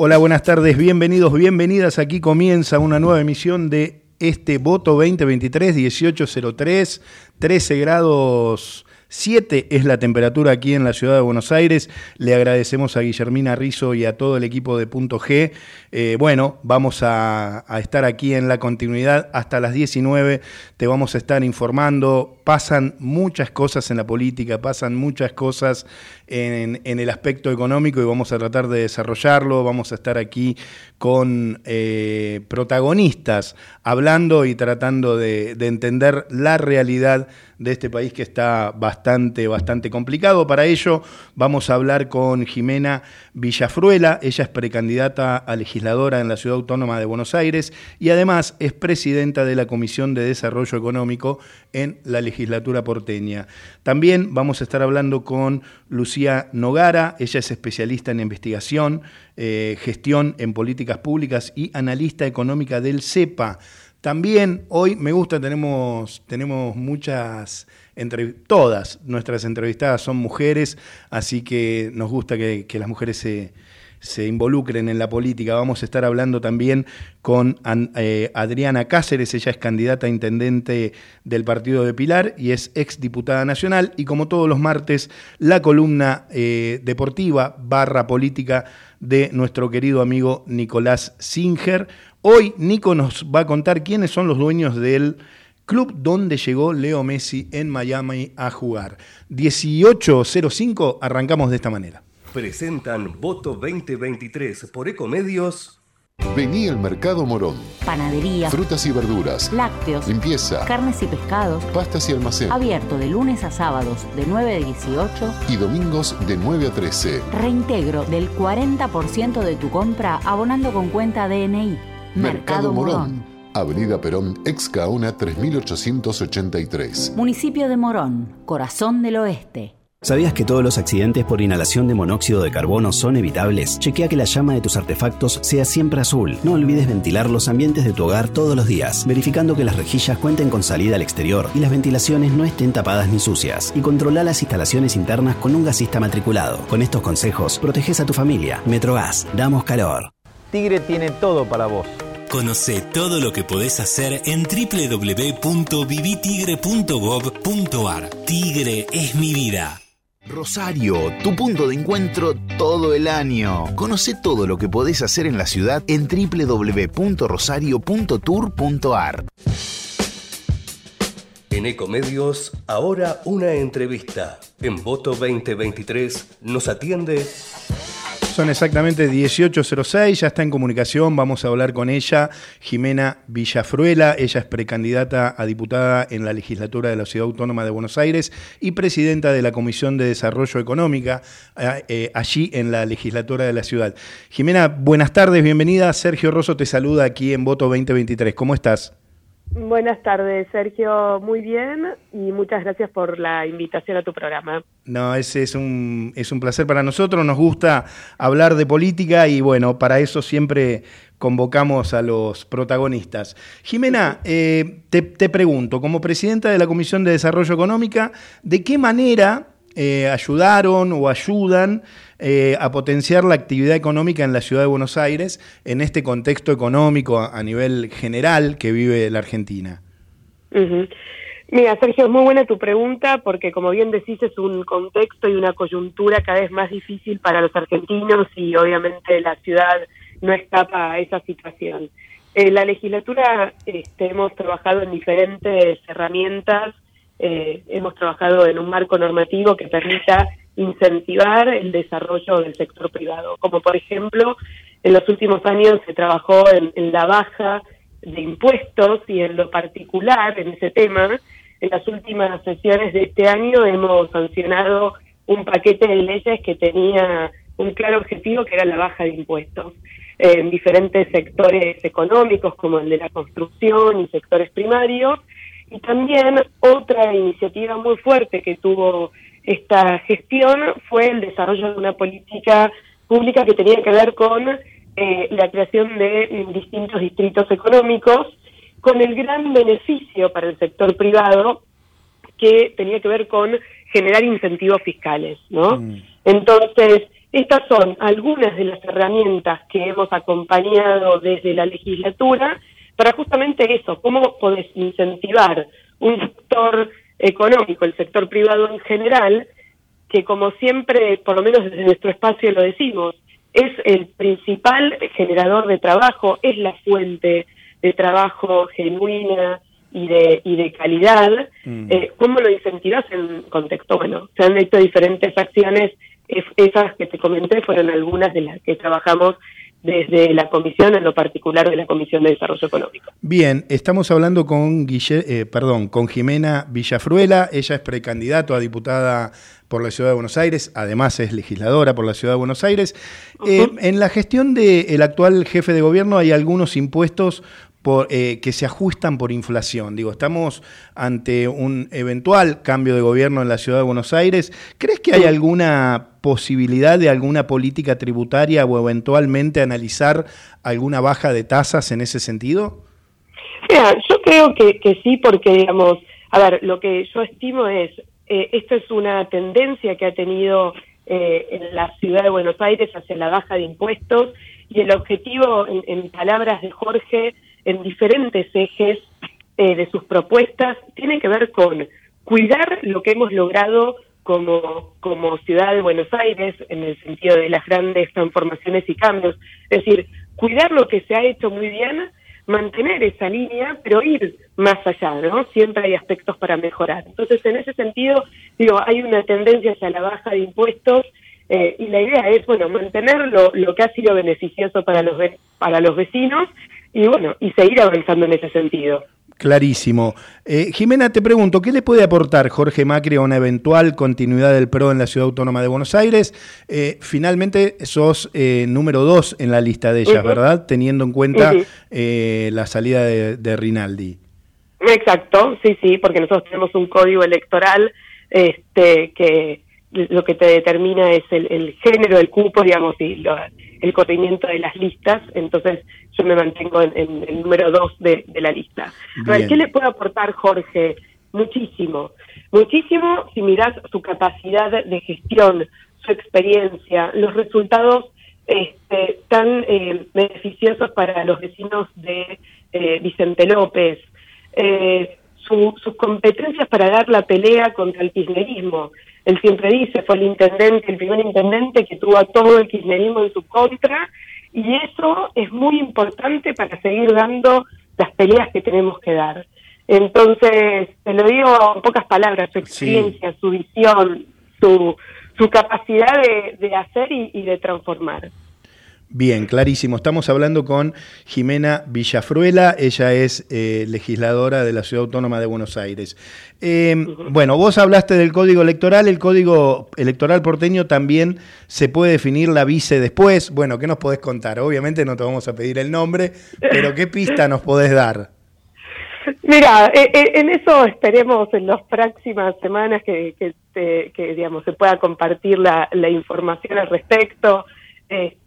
Hola, buenas tardes, bienvenidos, bienvenidas. Aquí comienza una nueva emisión de este voto 2023, 1803, 13 grados 7 es la temperatura aquí en la ciudad de Buenos Aires. Le agradecemos a Guillermina Rizo y a todo el equipo de Punto G. Eh, bueno, vamos a, estar aquí en la continuidad hasta las 19. Te vamos a estar informando. Pasan muchas cosas en la política, pasan muchas cosas en, el aspecto económico y vamos a tratar de desarrollarlo. Vamos a estar aquí con eh, protagonistas hablando y tratando de, de entender la realidad de este país que está bastante, bastante complicado. Para ello vamos a hablar con Jimena Villafruela, ella es precandidata a legisladora en la Ciudad Autónoma de Buenos Aires y además es presidenta de la Comisión de Desarrollo Económico en la legislatura porteña. También vamos a estar hablando con Lucía Nogara, ella es especialista en investigación, eh, gestión en políticas públicas y analista económica del CEPA. También hoy me gusta, tenemos, tenemos muchas, entre, todas nuestras entrevistadas son mujeres, así que nos gusta que, las mujeres se, involucren en la política. Vamos a estar hablando también con eh, Adriana Cáceres, ella es candidata a intendente del partido de Pilar y es ex diputada nacional. Y como todos los martes, la columna eh, deportiva barra política de nuestro querido amigo Nicolás Singer. Hoy Nico nos va a contar quiénes son los dueños del club donde llegó Leo Messi en Miami a jugar. 18.05, arrancamos de esta manera. Presentan Voto 2023 por Ecomedios. Vení al Mercado Morón. Panadería. Frutas y verduras. Lácteos. Limpieza. Carnes y pescados. Pastas y almacén. Abierto de lunes a sábados de 9 a 18. Y domingos de 9 a 13. Reintegro del 40% de tu compra abonando con cuenta DNI. Mercado Morón. Avenida Perón, ex 3883. Municipio de Morón, corazón del oeste. ¿Sabías que todos los accidentes por inhalación de monóxido de carbono son evitables? Chequea que la llama de tus artefactos sea siempre azul. No olvides ventilar los ambientes de tu hogar todos los días, verificando que las rejillas cuenten con salida al exterior y las ventilaciones no estén tapadas ni sucias. Y controla las instalaciones internas con un gasista matriculado. Con estos consejos, proteges a tu familia. Metrogas, damos calor. Tigre tiene todo para vos Conoce todo lo que podés hacer en www.vivitigre.gov.ar. Tigre es mi vida. Rosario, tu punto de encuentro todo el año. Conoce todo lo que podés hacer en la ciudad en www.rosario.tour.ar. En Ecomedios, ahora una entrevista. En Voto 2023 nos atiende son exactamente 18.06, ya está en comunicación, vamos a hablar con ella, Jimena Villafruela, ella es precandidata a diputada en la legislatura de la Ciudad Autónoma de Buenos Aires y presidenta de la Comisión de Desarrollo Económica eh, eh, allí en la legislatura de la ciudad. Jimena, buenas tardes, bienvenida, Sergio Rosso te saluda aquí en Voto 2023, ¿cómo estás? Buenas tardes, Sergio. Muy bien y muchas gracias por la invitación a tu programa. No, ese es un, es un placer para nosotros. Nos gusta hablar de política y bueno, para eso siempre convocamos a los protagonistas. Jimena, eh, te, te pregunto, como presidenta de la Comisión de Desarrollo Económica, ¿de qué manera eh, ayudaron o ayudan eh, a potenciar la actividad económica en la ciudad de Buenos Aires en este contexto económico a, nivel general que vive la Argentina. Mira, Sergio, es muy buena tu pregunta porque, como bien decís, es un contexto y una coyuntura cada vez más difícil para los argentinos y obviamente la ciudad no escapa a esa situación. En la legislatura este, hemos trabajado en diferentes herramientas eh, hemos trabajado en un marco normativo que permita incentivar el desarrollo del sector privado, como por ejemplo en los últimos años se trabajó en, la baja de impuestos y en lo particular en ese tema. En las últimas sesiones de este año hemos sancionado un paquete de leyes que tenía un claro objetivo que era la baja de impuestos en diferentes sectores económicos como el de la construcción y sectores primarios y también otra iniciativa muy fuerte que tuvo esta gestión fue el desarrollo de una política pública que tenía que ver con eh, la creación de distintos distritos económicos, con el gran beneficio para el sector privado que tenía que ver con generar incentivos fiscales, ¿no? Mm. Entonces, estas son algunas de las herramientas que hemos acompañado desde la legislatura para justamente eso, cómo podés incentivar un sector económico, el sector privado en general, que como siempre, por lo menos desde nuestro espacio lo decimos, es el principal generador de trabajo, es la fuente de trabajo genuina y de, y de calidad. Mm. Eh, ¿Cómo lo incentivas en contexto? Bueno, se han hecho diferentes acciones, es- esas que te comenté fueron algunas de las que trabajamos desde la comisión, en lo particular de la Comisión de Desarrollo Económico. Bien, estamos hablando con Guille, eh, perdón, con Jimena Villafruela. Ella es precandidato a diputada por la Ciudad de Buenos Aires, además es legisladora por la Ciudad de Buenos Aires. Eh, en la gestión del actual jefe de gobierno hay algunos impuestos por, eh, que se ajustan por inflación. Digo, estamos ante un eventual cambio de gobierno en la Ciudad de Buenos Aires. ¿Crees que hay alguna posibilidad de alguna política tributaria o eventualmente analizar alguna baja de tasas en ese sentido? Mira, yo creo que, que sí, porque, digamos, a ver, lo que yo estimo es, eh, esta es una tendencia que ha tenido eh, en la ciudad de Buenos Aires hacia la baja de impuestos y el objetivo, en, en palabras de Jorge, en diferentes ejes eh, de sus propuestas, tiene que ver con cuidar lo que hemos logrado como, como ciudad de Buenos Aires en el sentido de las grandes transformaciones y cambios. Es decir, cuidar lo que se ha hecho muy bien, mantener esa línea, pero ir más allá, ¿no? Siempre hay aspectos para mejorar. Entonces, en ese sentido, digo, hay una tendencia hacia la baja de impuestos eh, y la idea es, bueno, mantener lo, lo que ha sido beneficioso para los, para los vecinos y, bueno, y seguir avanzando en ese sentido. Clarísimo. Eh, Jimena, te pregunto, ¿qué le puede aportar Jorge Macri a una eventual continuidad del PRO en la Ciudad Autónoma de Buenos Aires? Eh, finalmente sos eh, número dos en la lista de ellas. ¿verdad? Teniendo en cuenta eh, la salida de, de Rinaldi. Exacto, sí, sí, porque nosotros tenemos un código electoral este, que lo que te determina es el, el género, el cupo, digamos, y lo- el corrimiento de las listas. Entonces, yo me mantengo en, en el número dos de, de la lista. A ver. ¿qué le puede aportar Jorge? Muchísimo. Muchísimo si mirás su capacidad de gestión, su experiencia, los resultados este, tan eh, beneficiosos para los vecinos de eh, Vicente López, eh, su- sus competencias para dar la pelea contra el kirchnerismo. Él siempre dice, fue el intendente, el primer intendente que tuvo a todo el kirchnerismo en su contra, y eso es muy importante para seguir dando las peleas que tenemos que dar. Entonces, te lo digo en pocas palabras, su experiencia, su visión, su, su capacidad de, de hacer y, y de transformar. Bien, clarísimo. Estamos hablando con Jimena Villafruela, ella es eh, legisladora de la Ciudad Autónoma de Buenos Aires. Eh, Bueno, vos hablaste del código electoral, el código electoral porteño también se puede definir la vice después. Bueno, ¿qué nos podés contar? Obviamente no te vamos a pedir el nombre, pero ¿qué pista nos podés dar? Mira, eh, eh, en eso esperemos en las próximas semanas que, que, te- que, digamos se pueda compartir la, la información al respecto.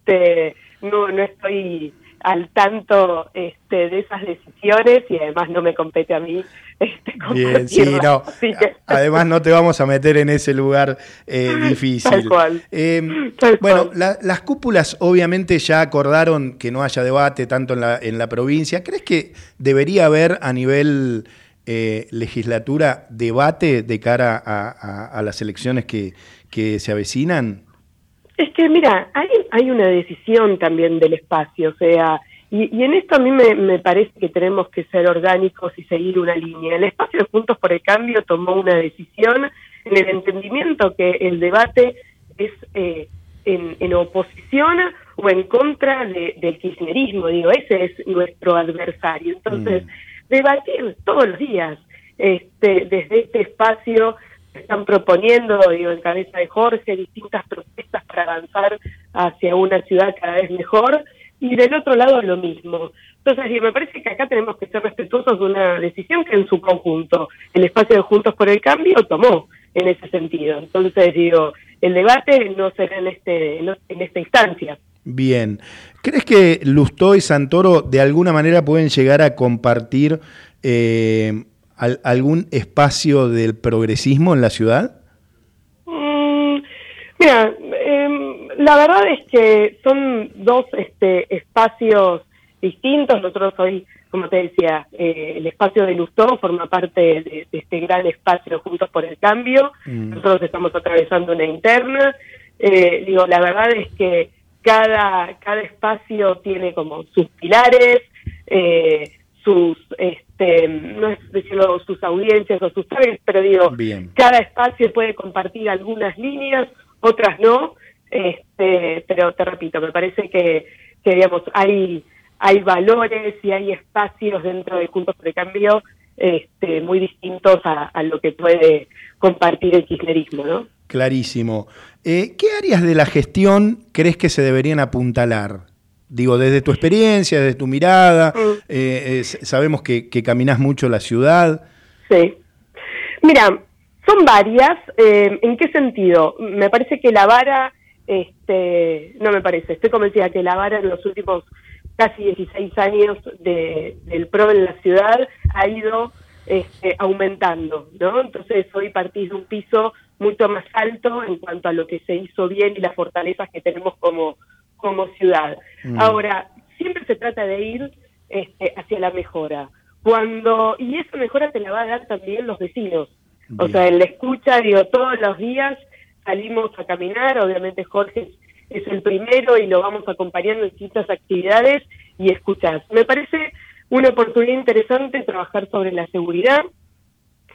Este, no, no estoy al tanto este, de esas decisiones y además no me compete a mí. Este, Bien, sí, no. Así que- Además no te vamos a meter en ese lugar eh, difícil. Tal cual. Eh, Tal bueno, cual. la- las cúpulas obviamente ya acordaron que no haya debate tanto en la, en la provincia. ¿Crees que debería haber a nivel eh, legislatura debate de cara a, a- a las elecciones que, que se avecinan? Es que, mira, hay, hay una decisión también del espacio, o sea, y, y en esto a mí me, me parece que tenemos que ser orgánicos y seguir una línea. El espacio de Juntos por el Cambio tomó una decisión en el entendimiento que el debate es eh, en, en oposición o en contra de- del kirchnerismo, digo, ese es nuestro adversario. Entonces, debatir todos los días este, desde este espacio están proponiendo, digo, en cabeza de Jorge, distintas propuestas para avanzar hacia una ciudad cada vez mejor, y del otro lado lo mismo. Entonces, me parece que acá tenemos que ser respetuosos de una decisión que en su conjunto el espacio de Juntos por el Cambio tomó en ese sentido. Entonces, digo, el debate no será en, este, en esta instancia. Bien. ¿Crees que Lustó y Santoro de alguna manera pueden llegar a compartir eh, al- algún espacio del progresismo en la ciudad? Mm, mira, em, la verdad es que son dos este, espacios distintos. Nosotros hoy, como te decía, eh, el espacio de Lustó forma parte de, este gran espacio Juntos por el Cambio. Mm. Nosotros estamos atravesando una interna. Eh, digo, la verdad es que cada, cada espacio tiene como sus pilares, eh, sus, este, no es decirlo, sus audiencias o sus targets, pero digo, cada espacio puede compartir algunas líneas, otras no, este, pero te repito, me parece que, que digamos, hay, hay valores y hay espacios dentro de Juntos por el Cambio este, muy distintos a, a lo que puede compartir el kirchnerismo, ¿no? Clarísimo. Eh, ¿Qué áreas de la gestión crees que se deberían apuntalar? Digo, desde tu experiencia, desde tu mirada, mm. eh, sabemos que, que caminás mucho la ciudad. Sí. Mira, son varias. Eh, ¿En qué sentido? Me parece que la vara, este, no me parece, estoy convencida que la vara en los últimos casi 16 años del PRO en la ciudad ha ido este, aumentando, ¿no? Entonces hoy partís de un piso mucho más alto en cuanto a lo que se hizo bien y las fortalezas que tenemos como, como ciudad. Mm. Ahora, siempre se trata de ir este, hacia la mejora. Cuando, y esa mejora te la va a dar también los vecinos. O sea, en la escucha, digo, todos los días salimos a caminar, obviamente Jorge es el primero y lo vamos acompañando en distintas actividades y escuchas. Me parece una oportunidad interesante trabajar sobre la seguridad,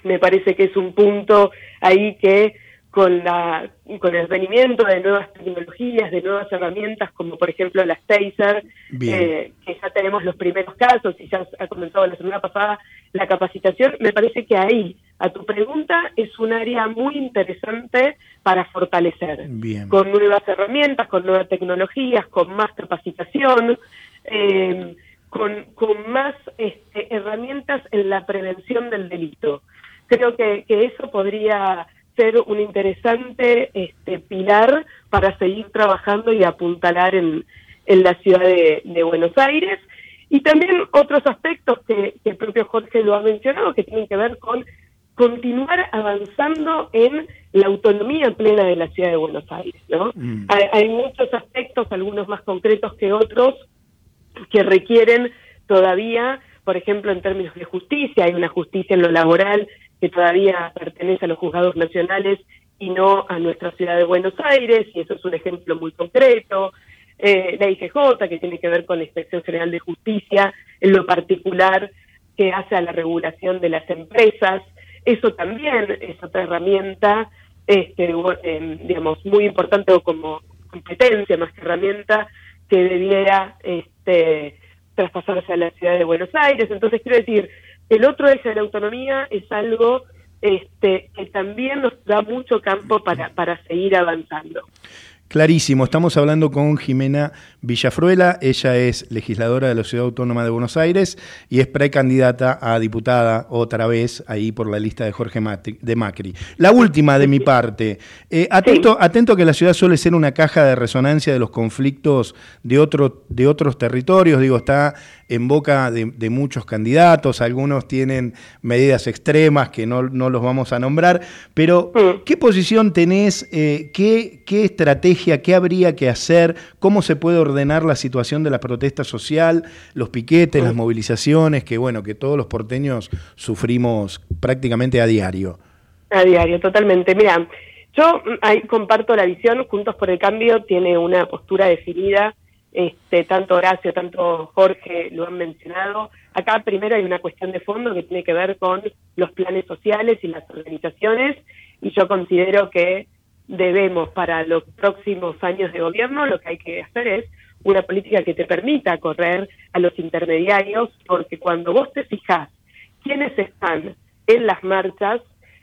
me parece que es un punto ahí que con, la, con el venimiento de nuevas tecnologías, de nuevas herramientas, como por ejemplo las Taser, eh, que ya tenemos los primeros casos y ya ha comenzado la semana pasada la capacitación, me parece que ahí, a tu pregunta, es un área muy interesante para fortalecer, con nuevas herramientas, con nuevas tecnologías, con más capacitación. Eh, con, con más este, herramientas en la prevención del delito. Creo que, eso podría ser un interesante este, pilar para seguir trabajando y apuntalar en, en la ciudad de, Buenos Aires. Y también otros aspectos que, el propio Jorge lo ha mencionado, que tienen que ver con continuar avanzando en la autonomía plena de la ciudad de Buenos Aires. ¿no? Mm. Hay, hay, muchos aspectos, algunos más concretos que otros, que requieren todavía, por ejemplo, en términos de justicia, hay una justicia en lo laboral que todavía pertenece a los juzgados nacionales y no a nuestra ciudad de Buenos Aires, y eso es un ejemplo muy concreto. Eh, la IGJ, que tiene que ver con la Inspección General de Justicia, en lo particular que hace a la regulación de las empresas. Eso también es otra herramienta, este, eh, digamos, muy importante o como competencia más que herramienta que debiera este, traspasarse a la ciudad de Buenos Aires. Entonces, quiero decir, el otro eje de la autonomía es algo este, que también nos da mucho campo para, para seguir avanzando. Clarísimo, estamos hablando con Jimena Villafruela, ella es legisladora de la Ciudad Autónoma de Buenos Aires y es precandidata a diputada otra vez ahí por la lista de Jorge de Macri. La última de mi parte, eh, atento, atento que la ciudad suele ser una caja de resonancia de los conflictos de, otro, de otros territorios, digo, está en boca de, muchos candidatos, algunos tienen medidas extremas que no, los vamos a nombrar, pero. ¿qué posición tenés, eh, qué, qué estrategia, qué habría que hacer, cómo se puede ordenar la situación de la protesta social, los piquetes, las movilizaciones, que bueno, que todos los porteños sufrimos prácticamente a diario? A diario, totalmente. Mira, yo mm, ahí comparto la visión, Juntos por el Cambio tiene una postura definida este, tanto Horacio, tanto Jorge lo han mencionado. Acá primero hay una cuestión de fondo que tiene que ver con los planes sociales y las organizaciones y yo considero que debemos para los próximos años de gobierno lo que hay que hacer es una política que te permita correr a los intermediarios porque cuando vos te fijas quiénes están en las marchas,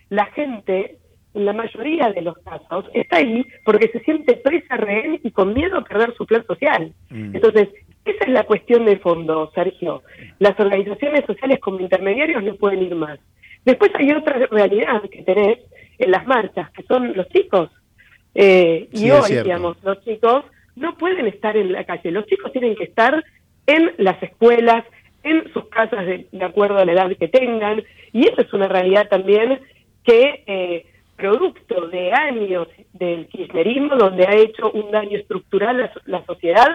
la gente en la mayoría de los casos, está ahí porque se siente presa, rehén y con miedo a perder su plan social. Mm. Entonces, esa es la cuestión de fondo, Sergio. Las organizaciones sociales como intermediarios no pueden ir más. Después hay otra realidad que tenés en las marchas, que son los chicos. Eh, y hoy, digamos, los chicos no pueden estar en la calle. Los chicos tienen que estar en las escuelas, en sus casas de, acuerdo a la edad que tengan. Y esa es una realidad también que... Eh, producto de años de del kirchnerismo, donde ha hecho un daño estructural a la sociedad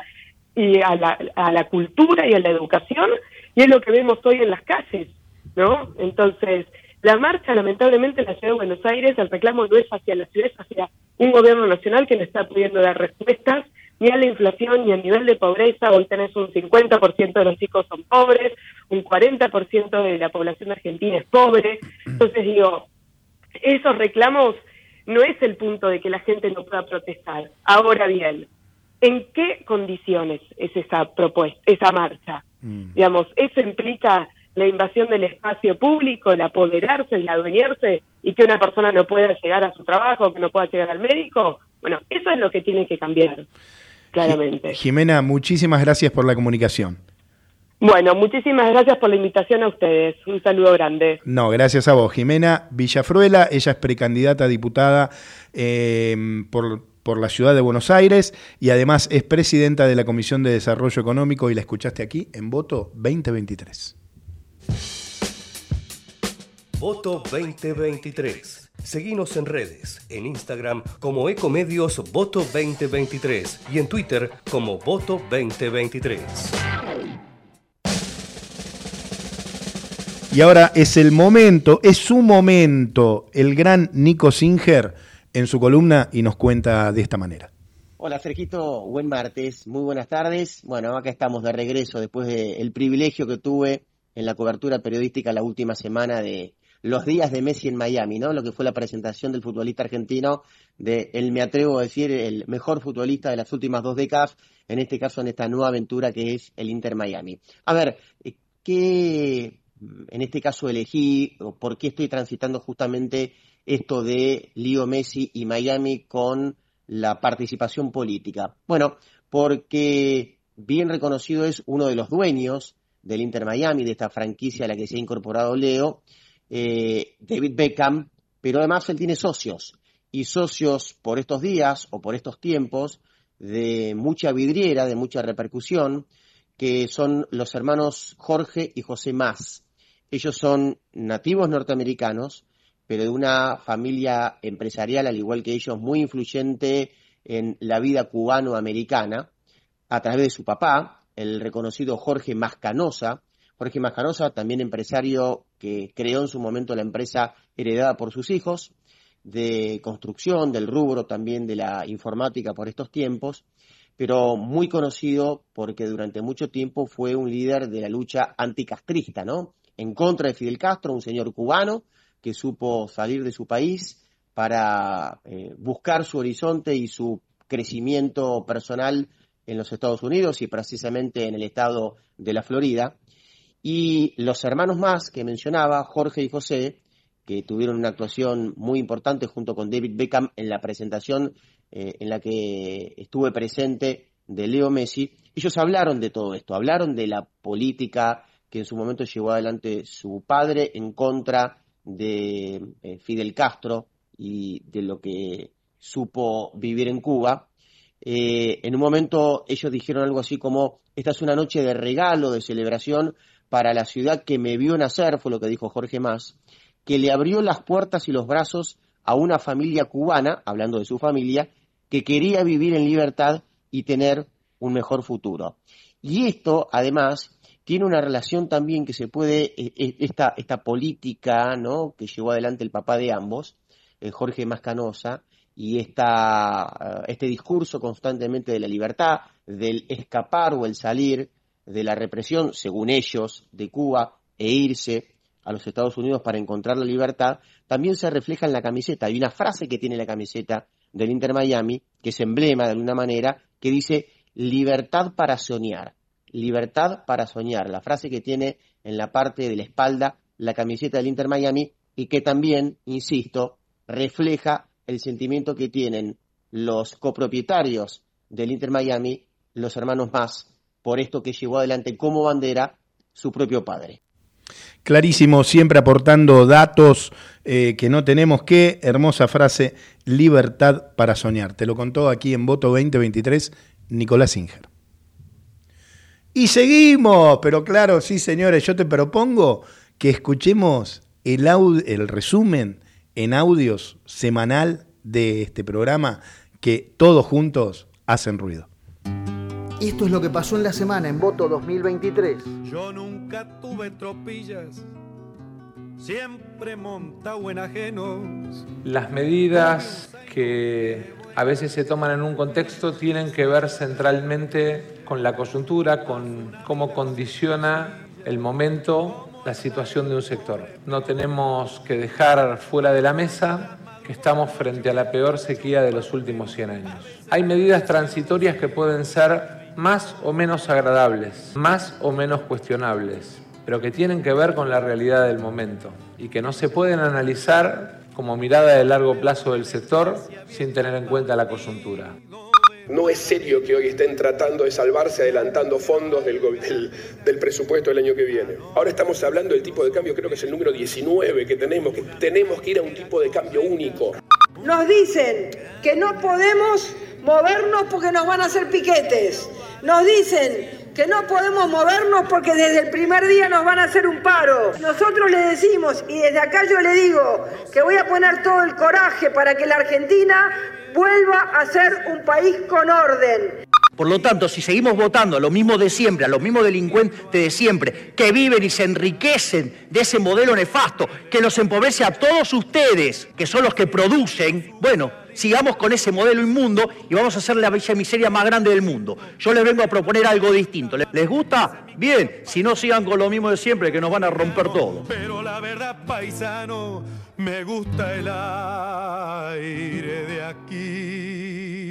y a la, a la cultura y a la educación, y es lo que vemos hoy en las calles, ¿no? Entonces, la marcha, lamentablemente, en la ciudad de Buenos Aires, el reclamo no es hacia la ciudad, es hacia un gobierno nacional que no está pudiendo dar respuestas ni a la inflación ni al nivel de pobreza. Hoy tenés un 50% de los chicos son pobres, un 40% de la población argentina es pobre. Entonces digo, esos reclamos no es el punto de que la gente no pueda protestar. Ahora bien, ¿en qué condiciones es esa propuesta, esa marcha? Mm. Digamos, eso implica la invasión del espacio público, el apoderarse, el adueñarse y que una persona no pueda llegar a su trabajo, que no pueda llegar al médico. Bueno, eso es lo que tiene que cambiar, claramente. Jimena, muchísimas gracias por la comunicación. Bueno, muchísimas gracias por la invitación a ustedes. Un saludo grande. No, gracias a vos. Jimena Villafruela, ella es precandidata a diputada eh, por, por la ciudad de Buenos Aires y además es presidenta de la Comisión de Desarrollo Económico y la escuchaste aquí en Voto 2023. Voto 2023. Seguimos en redes, en Instagram como Ecomedios Voto 2023 y en Twitter como Voto 2023. Y ahora es el momento, es su momento, el gran Nico Singer en su columna y nos cuenta de esta manera. Hola Sergito, buen martes, muy buenas tardes. Bueno, acá estamos de regreso después del privilegio que tuve en la cobertura periodística la última semana de los días de Messi en Miami, ¿no? Lo que fue la presentación del futbolista argentino, de, el, me atrevo a decir, el mejor futbolista de las últimas dos décadas, en este caso en esta nueva aventura que es el Inter Miami. A ver, eh, ¿qué en este caso elegí, o por qué estoy transitando justamente esto de Leo Messi y Miami con la participación política? Bueno, porque bien reconocido es uno de los dueños del Inter Miami, de esta franquicia a la que se ha incorporado Leo, eh, David Beckham, pero además él tiene socios, y socios por estos días o por estos tiempos de mucha vidriera, de mucha repercusión, que son los hermanos Jorge y José Más. Ellos son nativos norteamericanos, pero de una familia empresarial, al igual que ellos, muy influyente en la vida cubano-americana, a través de su papá, el reconocido Jorge Mascanosa, Jorge Mascanosa, también empresario que creó en su momento la empresa heredada por sus hijos, de construcción, del rubro también de la informática por estos tiempos, pero muy conocido porque durante mucho tiempo fue un líder de la lucha anticastrista, ¿no? En contra de Fidel Castro, un señor cubano que supo salir de su país para eh, buscar su horizonte y su crecimiento personal en los Estados Unidos y precisamente en el estado de la Florida. Y los hermanos más que mencionaba, Jorge y José, que tuvieron una actuación muy importante junto con David Beckham en la presentación eh, en la que estuve presente de Leo Messi, ellos hablaron de todo esto, hablaron de la política que en su momento llevó adelante su padre en contra de eh, Fidel Castro y de lo que supo vivir en Cuba. Eh, en un momento ellos dijeron algo así como, esta es una noche de regalo, de celebración para la ciudad que me vio nacer, fue lo que dijo Jorge Más, que le abrió las puertas y los brazos a una familia cubana, hablando de su familia, que quería vivir en libertad y tener un mejor futuro. Y esto, además, tiene una relación también que se puede, e, e, esta, esta política ¿no? que llevó adelante el papá de ambos, eh, Jorge Mascanosa, y esta, este discurso constantemente de la libertad, del escapar o el salir, de la represión, según ellos, de Cuba e irse a los Estados Unidos para encontrar la libertad, también se refleja en la camiseta. Hay una frase que tiene la camiseta del Inter Miami, que es emblema de alguna manera, que dice libertad para soñar. Libertad para soñar. La frase que tiene en la parte de la espalda la camiseta del Inter Miami y que también, insisto, refleja el sentimiento que tienen los copropietarios del Inter Miami, los hermanos más, por esto que llevó adelante como bandera su propio padre. Clarísimo, siempre aportando datos eh, que no tenemos que, hermosa frase, libertad para soñar. Te lo contó aquí en Voto 2023 Nicolás Singer. Y seguimos, pero claro, sí señores, yo te propongo que escuchemos el, el resumen en audios semanal de este programa que todos juntos hacen ruido. Esto es lo que pasó en la semana en Voto 2023. Yo nunca tuve tropillas, siempre montado en ajenos. Las medidas que a veces se toman en un contexto tienen que ver centralmente con la coyuntura, con cómo condiciona el momento, la situación de un sector. No tenemos que dejar fuera de la mesa que estamos frente a la peor sequía de los últimos 100 años. Hay medidas transitorias que pueden ser más o menos agradables, más o menos cuestionables, pero que tienen que ver con la realidad del momento y que no se pueden analizar como mirada de largo plazo del sector sin tener en cuenta la coyuntura. No es serio que hoy estén tratando de salvarse adelantando fondos del, del, del, presupuesto del año que viene. Ahora estamos hablando del tipo de cambio, creo que es el número 19 que tenemos, que tenemos que ir a un tipo de cambio único. Nos dicen que no podemos movernos porque nos van a hacer piquetes. Nos dicen que no podemos movernos porque desde el primer día nos van a hacer un paro. Nosotros le decimos, y desde acá yo le digo, que voy a poner todo el coraje para que la Argentina vuelva a ser un país con orden. Por lo tanto, si seguimos votando a los mismos de siempre, a los mismos delincuentes de siempre, que viven y se enriquecen de ese modelo nefasto, que nos empobrece a todos ustedes, que son los que producen, bueno, sigamos con ese modelo inmundo y vamos a hacer la villa miseria más grande del mundo. Yo les vengo a proponer algo distinto. ¿Les gusta? Bien, si no sigan con lo mismo de siempre, que nos van a romper todo. Pero la verdad, paisano, me gusta el aire de aquí.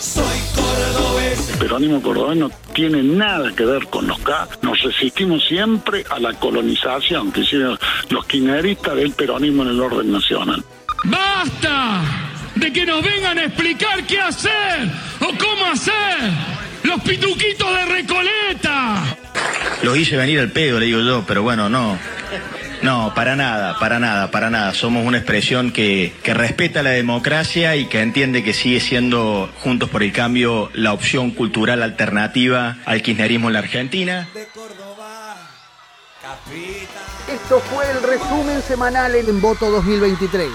Soy cordobés. El peronismo cordobés no tiene nada que ver con los K. Nos resistimos siempre a la colonización que hicieron los kirchneristas del peronismo en el orden nacional. ¡Basta! De que nos vengan a explicar qué hacer o cómo hacer. Los pituquitos de Recoleta. Los hice venir al pedo, le digo yo, pero bueno, no. No, para nada, para nada, para nada. Somos una expresión que, que, respeta la democracia y que entiende que sigue siendo, Juntos por el Cambio, la opción cultural alternativa al kirchnerismo en la Argentina. Esto fue el resumen semanal en Voto 2023.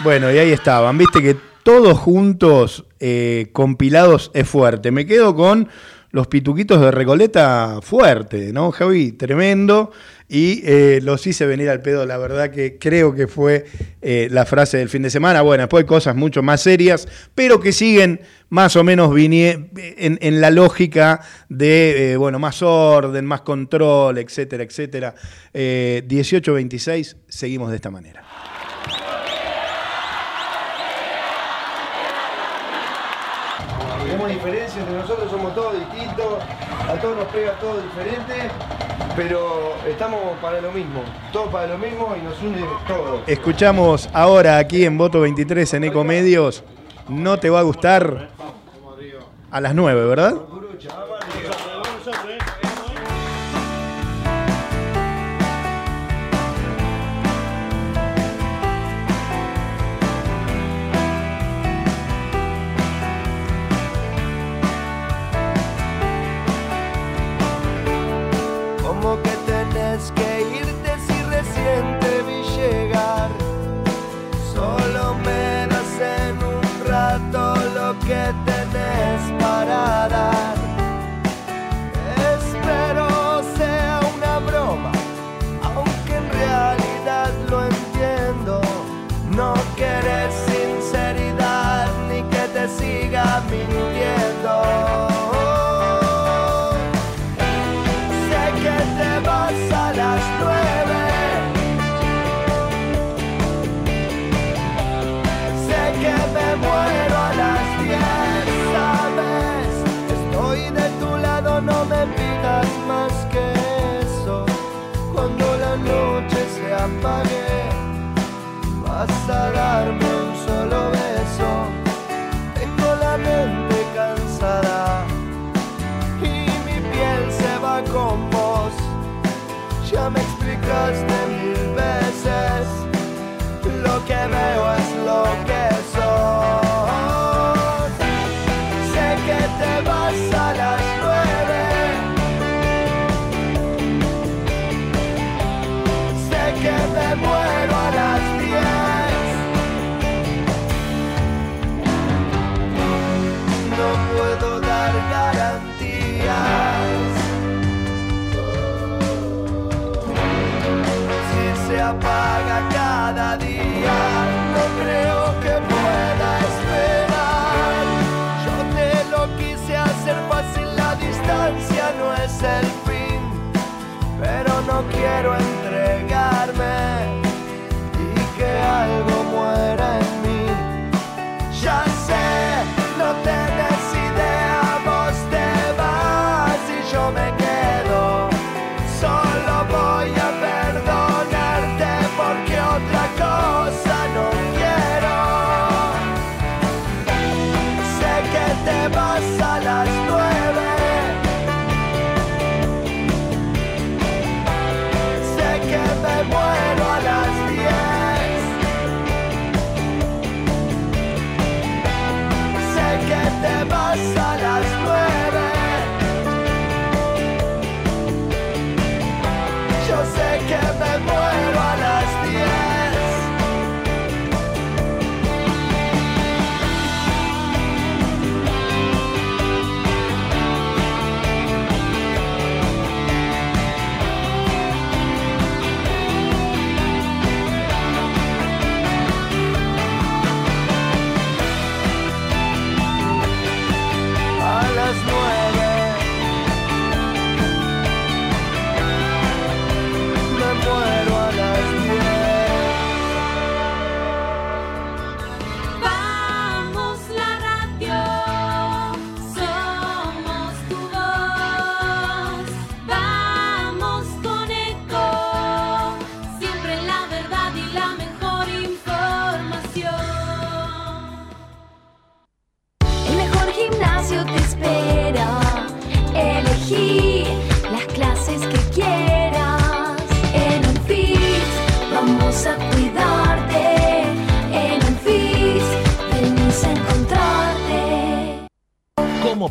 Bueno, y ahí estaban, viste que todos juntos, eh, compilados, es fuerte. Me quedo con los pituquitos de Recoleta fuerte, ¿no, Javi? Tremendo. Y eh, los hice venir al pedo, la verdad que creo que fue eh, la frase del fin de semana. Bueno, después hay cosas mucho más serias, pero que siguen más o menos en, en, la lógica de, eh, bueno, más orden, más control, etcétera, etcétera. 18-26, seguimos de esta manera. Tenemos diferencias entre nosotros, somos todos distintos, a todos nos pega todo diferente, pero estamos para lo mismo, todos para lo mismo y nos une todo. Escuchamos ahora aquí en Voto 23 en Ecomedios, no te va a gustar a las 9, ¿verdad? Me explicaste mil veces, lo que veo es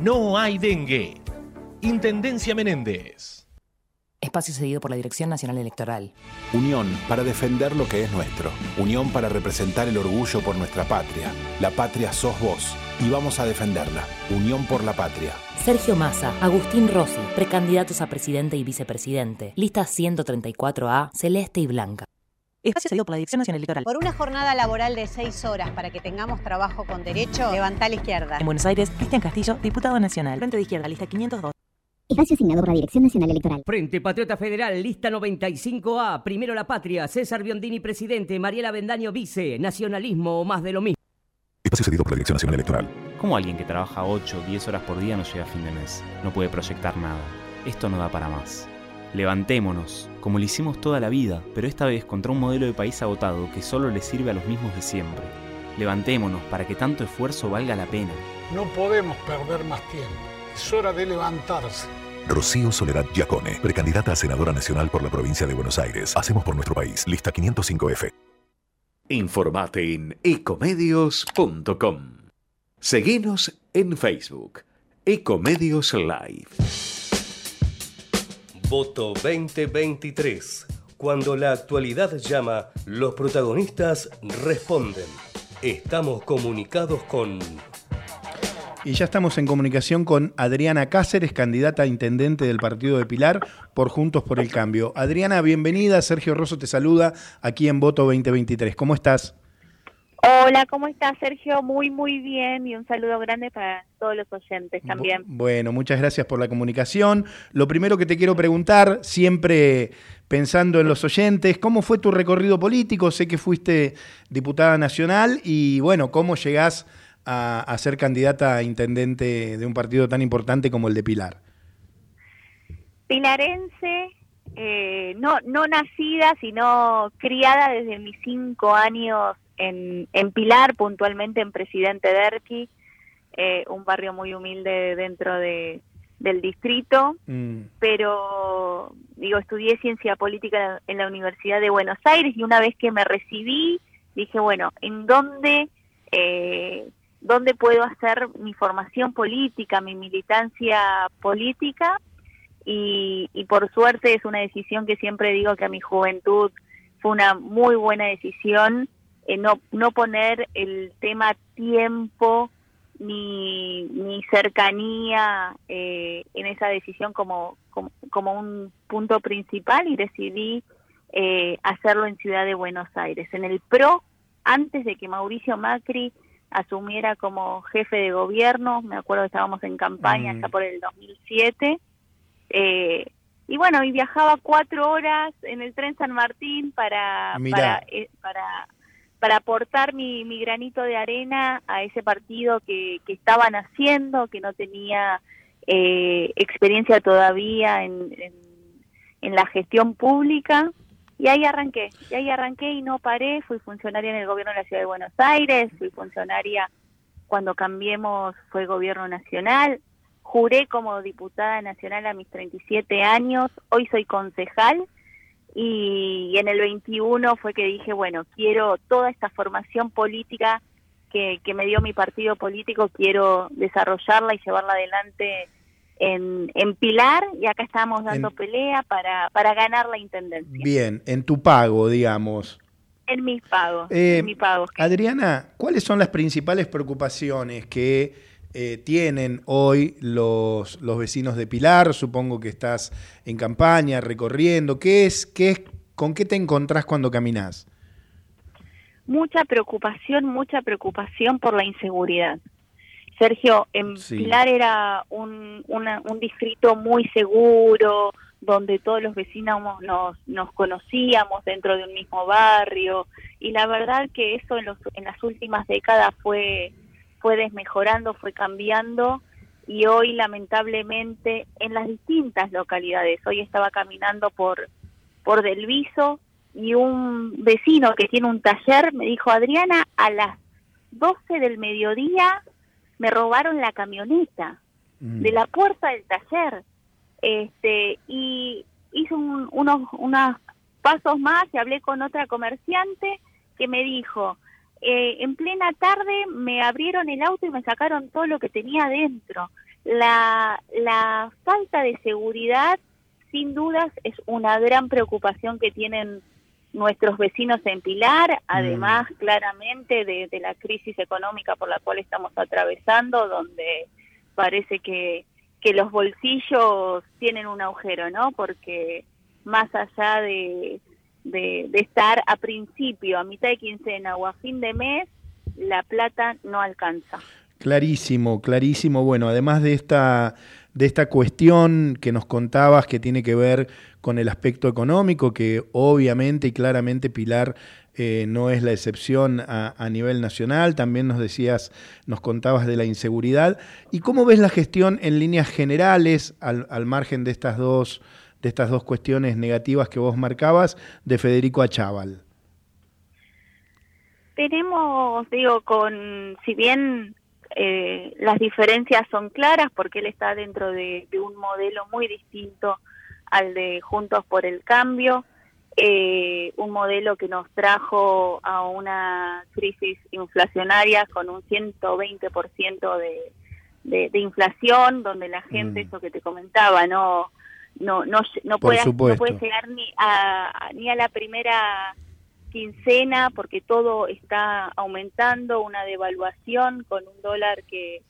no hay dengue. Intendencia Menéndez. Espacio cedido por la Dirección Nacional Electoral. Unión para defender lo que es nuestro. Unión para representar el orgullo por nuestra patria. La patria sos vos y vamos a defenderla. Unión por la patria. Sergio Massa, Agustín Rossi, precandidatos a presidente y vicepresidente. Lista 134A, celeste y blanca. Espacio cedido por la Dirección Nacional Electoral. Por una jornada laboral de seis horas para que tengamos trabajo con derecho, levanta a la izquierda. En Buenos Aires, Cristian Castillo, diputado nacional. Frente de izquierda, lista 502. Espacio asignado por la Dirección Nacional Electoral. Frente Patriota Federal, lista 95A, Primero la Patria, César Biondini presidente, Mariela Bendaño vice, nacionalismo o más de lo mismo. Espacio cedido por la Dirección Nacional Electoral. ¿Cómo alguien que trabaja 8 o 10 horas por día no llega a fin de mes? No puede proyectar nada. Esto no da para más. Levantémonos, como lo hicimos toda la vida, pero esta vez contra un modelo de país agotado que solo le sirve a los mismos de siempre. Levantémonos para que tanto esfuerzo valga la pena. No podemos perder más tiempo. Es hora de levantarse. Rocío Soledad Giacone, precandidata a senadora nacional por la provincia de Buenos Aires. Hacemos por nuestro país. Lista 505F. Informate en ecomedios.com. Seguinos en Facebook. Ecomedios Live. Voto 2023. Cuando la actualidad llama, los protagonistas responden. Estamos comunicados con... Y ya estamos en comunicación con Adriana Cáceres, candidata a intendente del partido de Pilar por Juntos por el Cambio. Adriana, bienvenida. Sergio Rosso te saluda aquí en Voto 2023. ¿Cómo estás? Hola, ¿cómo estás, Sergio? Muy, muy bien y un saludo grande para todos los oyentes también. Bueno, muchas gracias por la comunicación. Lo primero que te quiero preguntar, siempre pensando en los oyentes, ¿cómo fue tu recorrido político? Sé que fuiste diputada nacional y bueno, ¿cómo llegás a, a ser candidata a intendente de un partido tan importante como el de Pilar? Pilarense, eh, no, no nacida, sino criada desde mis cinco años en, en Pilar, puntualmente en Presidente Derqui, eh, un barrio muy humilde dentro de, del distrito, Mm. pero digo, estudié ciencia política en la Universidad de Buenos Aires y una vez que me recibí, dije, bueno, ¿en dónde, eh, dónde puedo hacer mi formación política, mi militancia política? Y, y por suerte es una decisión que siempre digo que a mi juventud fue una muy buena decisión, eh, no, no poner el tema tiempo ni, ni cercanía eh, en esa decisión como, como, como un punto principal y decidí eh, hacerlo en Ciudad de Buenos Aires. En el PRO, antes de que Mauricio Macri asumiera como jefe de gobierno, me acuerdo que estábamos en campaña Mm. ya por el 2007, eh, y bueno, y viajaba cuatro horas en el tren San Martín para, Mirá. para, eh, para para aportar mi, granito de arena a ese partido que, que estaban haciendo, que no tenía eh, experiencia todavía en, en, en la gestión pública. Y ahí arranqué, y ahí arranqué y no paré, fui funcionaria en el gobierno de la Ciudad de Buenos Aires, fui funcionaria cuando cambiemos, fue gobierno nacional, juré como diputada nacional a mis 37 años, hoy soy concejal y en el 21 fue que dije, bueno, quiero toda esta formación política que, que me dio mi partido político, quiero desarrollarla y llevarla adelante en, en Pilar y acá estamos dando En- pelea para, para ganar la intendencia. Bien, en tu pago, digamos. En mis pagos, Eh, en mis pagos. Adriana, ¿cuáles son las principales preocupaciones que eh, tienen hoy los, los vecinos de Pilar? Supongo que estás en campaña, recorriendo. ¿Qué es, qué es, ¿Con qué te encontrás cuando caminás? mucha preocupación, mucha preocupación por la inseguridad. Sergio, en Sí. Pilar era un, una- un distrito muy seguro, donde todos los vecinos nos, nos conocíamos dentro de un mismo barrio, y la verdad que eso en, los, en las últimas décadas fue, fue desmejorando, fue cambiando, y hoy lamentablemente en las distintas localidades, hoy estaba caminando por, por Delviso, y un vecino que tiene un taller me dijo, Adriana, a las 12 del mediodía me robaron la camioneta de la puerta del taller. Este, y hice un- unos, unos pasos más y hablé con otra comerciante que me dijo, eh, en plena tarde me abrieron el auto y me sacaron todo lo que tenía adentro. La, la falta de seguridad, sin dudas, es una gran preocupación que tienen nuestros vecinos en Pilar, además claramente de, de la crisis económica por la cual estamos atravesando, donde parece que, que los bolsillos tienen un agujero, ¿no? Porque más allá de, de, de estar a principio, a mitad de quincena o a fin de mes, la plata no alcanza. Clarísimo, clarísimo. Bueno, además de esta, de esta cuestión que nos contabas que tiene que ver con el aspecto económico, que obviamente y claramente Pilar eh, no es la excepción a, a nivel nacional, también nos decías, nos contabas de la inseguridad. ¿Y cómo ves la gestión en líneas generales, al, al margen de estas dos de estas dos cuestiones negativas que vos marcabas, de Federico Achával? Tenemos, digo, con, si bien eh, las diferencias son claras, porque él está dentro de, de un modelo muy distinto al de Juntos por el Cambio, eh, un modelo que nos trajo a una crisis inflacionaria con un 120% de, de, de inflación, donde la gente, eso que te comentaba, no no no no puede, no llegar ni a ni a la primera quincena porque todo está aumentando, una devaluación con un dólar que,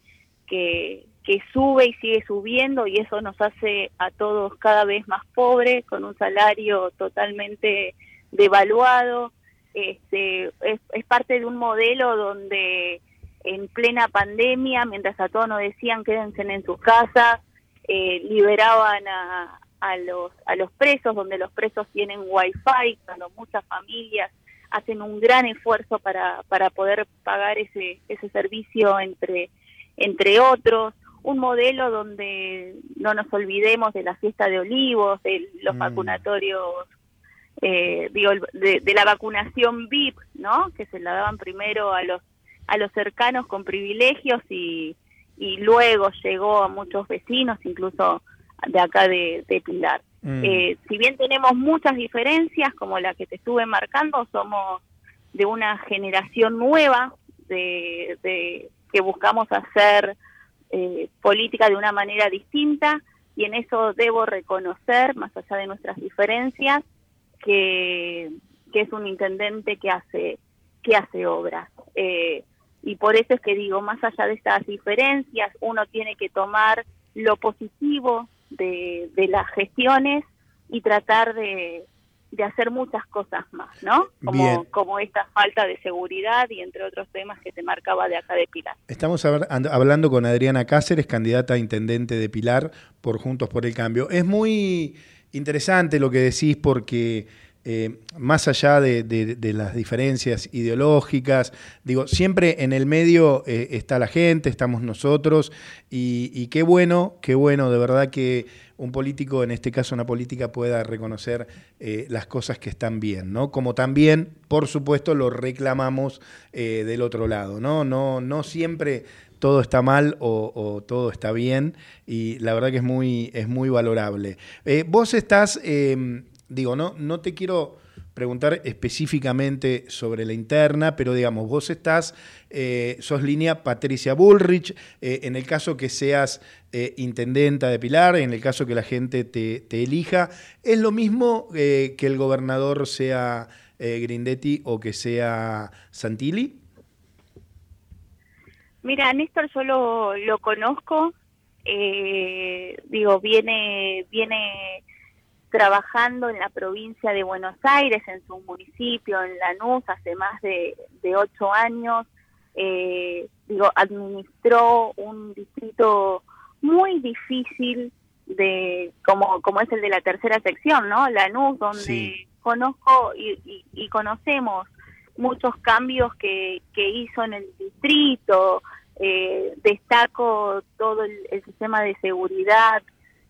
que, que sube y sigue subiendo y eso nos hace a todos cada vez más pobres, con un salario totalmente devaluado. Este, es, es parte de un modelo donde en plena pandemia, mientras a todos nos decían quédense en sus casas, eh, liberaban a, a los a los presos, donde los presos tienen wifi, cuando muchas familias hacen un gran esfuerzo para, para poder pagar ese, ese servicio entre, entre otros, un modelo donde no nos olvidemos de la fiesta de olivos, de los Mm. vacunatorios, eh, digo, de, de la vacunación VIP, ¿no? Que se la daban primero a los a los cercanos con privilegios y, y luego llegó a muchos vecinos, incluso de acá de, de Pilar. Mm. Eh, si bien tenemos muchas diferencias, como la que te estuve marcando, somos de una generación nueva de, de que buscamos hacer eh, política de una manera distinta y en eso debo reconocer, más allá de nuestras diferencias, que, que es un intendente que hace que hace obras. Eh, y por eso es que digo, más allá de estas diferencias, uno tiene que tomar lo positivo de, de las gestiones y tratar de, de hacer muchas cosas más, ¿no? Bien. Como, como esta falta de seguridad y entre otros temas que te marcaba de acá de Pilar. Estamos habl- and- hablando con Adriana Cáceres, candidata a intendente de Pilar por Juntos por el Cambio. Es muy interesante lo que decís porque eh, más allá de, las diferencias ideológicas, digo, siempre en el medio eh, está la gente, estamos nosotros y, qué bueno, qué bueno, de verdad que un político, en este caso una política, pueda reconocer eh, las cosas que están bien, ¿no? Como también, por supuesto, lo reclamamos del otro lado, ¿no? No, no siempre todo está mal o, o todo está bien y la verdad que es muy, es muy valorable. Vos estás, eh, digo, no, no te quiero preguntar específicamente sobre la interna, pero digamos, vos estás, eh, sos línea Patricia Bullrich, eh, en el caso que seas eh, intendenta de Pilar, en el caso que la gente te, elija, ¿es lo mismo que el gobernador sea Grindetti o que sea Santilli? Mira, Néstor yo lo, lo conozco, digo, viene, viene trabajando en la provincia de Buenos Aires, en su municipio, en Lanús, hace más de, de ocho años. Eh, digo, administró un distrito muy difícil de como como es el de la tercera sección, ¿no? Lanús, donde conozco y, y- y conocemos muchos cambios que, que hizo en el distrito. Eh, destaco todo el, el sistema de seguridad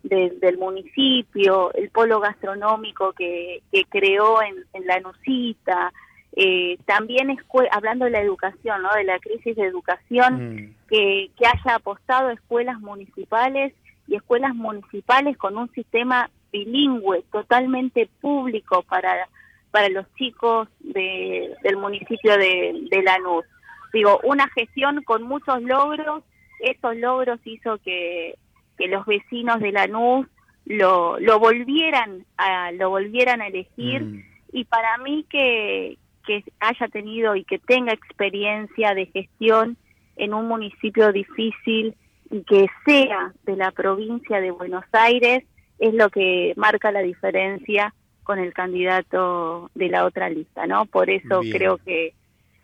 del- del municipio, el polo gastronómico que, que creó en, en la Nusita, eh, también escue- hablando de la educación, ¿no? de la crisis de educación, que, que haya apostado a escuelas municipales y escuelas municipales con un sistema bilingüe, totalmente público para, para los chicos de, del municipio de, de Lanús. Digo, una gestión con muchos logros, esos logros hizo que, que los vecinos de Lanús lo, lo volvieran a, lo volvieran a elegir y para mí que, que haya tenido y que tenga experiencia de gestión en un municipio difícil y que sea de la provincia de Buenos Aires es lo que marca la diferencia con el candidato de la otra lista, ¿no? Por eso Bien. creo que,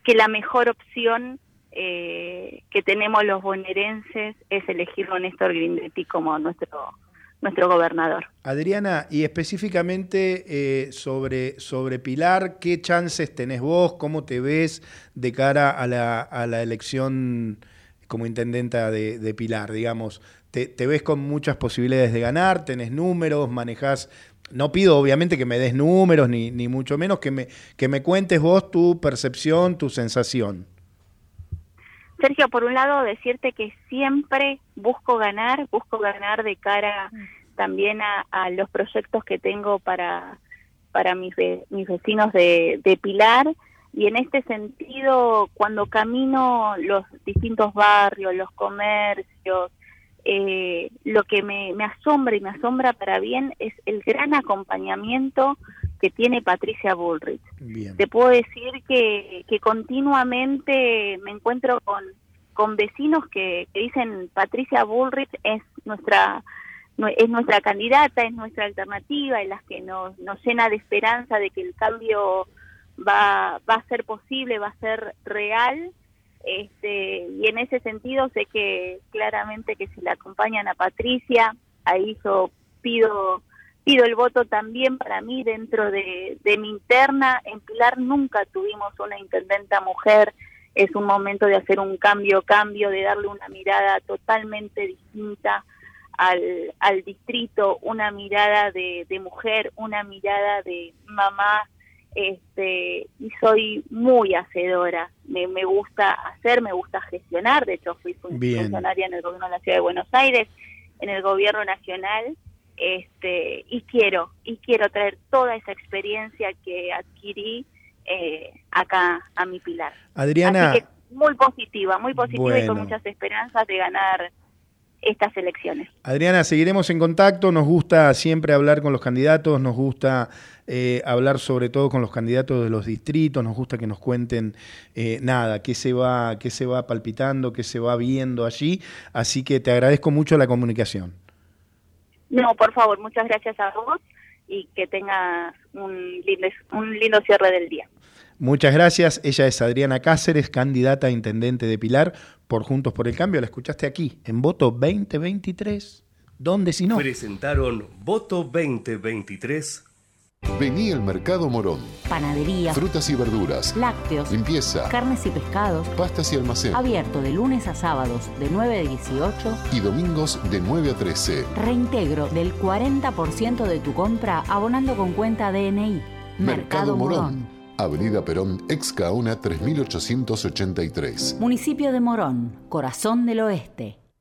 que la mejor opción eh, que tenemos los bonaerenses es elegirlo a Néstor Grindetti como nuestro nuestro gobernador. Adriana, y específicamente eh, sobre, sobre Pilar, ¿qué chances tenés vos? ¿Cómo te ves de cara a la, a la elección como intendenta de, de Pilar? Digamos, ¿te, ves con muchas posibilidades de ganar? ¿Tenés números? ¿Manejás? No pido obviamente que me des números, ni, ni mucho menos que me, que me cuentes vos tu percepción, tu sensación. Sergio, por un lado, decirte que siempre busco ganar, busco ganar de cara también a, a los proyectos que tengo para, para mis, ve- mis vecinos de, de Pilar. Y en este sentido, cuando camino los distintos barrios, los comercios, eh, lo que me, me asombra y me asombra para bien es el gran acompañamiento que tiene Patricia Bullrich. Bien. Te puedo decir que, que continuamente me encuentro con, con vecinos que, que dicen Patricia Bullrich es nuestra nue- es nuestra candidata, es nuestra alternativa, en las que nos, nos llena de esperanza de que el cambio va, va a ser posible, va a ser real. Este, y en ese sentido sé que claramente que si la acompañan a Patricia, ahí yo pido pido el voto también para mí dentro de, de mi interna. En Pilar nunca tuvimos una intendenta mujer. Es un momento de hacer un cambio, cambio, de darle una mirada totalmente distinta al, al distrito, una mirada de, de mujer, una mirada de mamá este, y soy muy hacedora. Me, me gusta hacer, me gusta gestionar. De hecho, fui Bien. funcionaria en el gobierno de la Ciudad de Buenos Aires, en el gobierno nacional, este, y quiero, y quiero traer toda esa experiencia que adquirí eh, acá a mi pilar. Adriana, Así que muy positiva, muy positiva y con muchas esperanzas de ganar estas elecciones. Adriana, seguiremos en contacto. Nos gusta siempre hablar con los candidatos, nos gusta eh, hablar sobre todo con los candidatos de los distritos, nos gusta que nos cuenten eh, nada, qué se va, qué se va palpitando, qué se va viendo allí. Así que te agradezco mucho la comunicación. No, por favor, muchas gracias a vos y que tengas un lindo, un lindo cierre del día. Muchas gracias. Ella es Adriana Cáceres, candidata a intendente de Pilar por Juntos por el Cambio. La escuchaste aquí, en voto 2023. ¿Dónde si no? Presentaron Voto 2023. Vení al Mercado Morón. Panadería, Frutas y verduras. lácteos, Limpieza. carnes y pescados. Pastas y almacén. Abierto de lunes a sábados de 9 a 18. Y domingos de 9 a 13. Reintegro del 40% de tu compra abonando con cuenta DNI. Mercado Morón. Avenida Perón, ex Caona 3883. Municipio de Morón, corazón del oeste.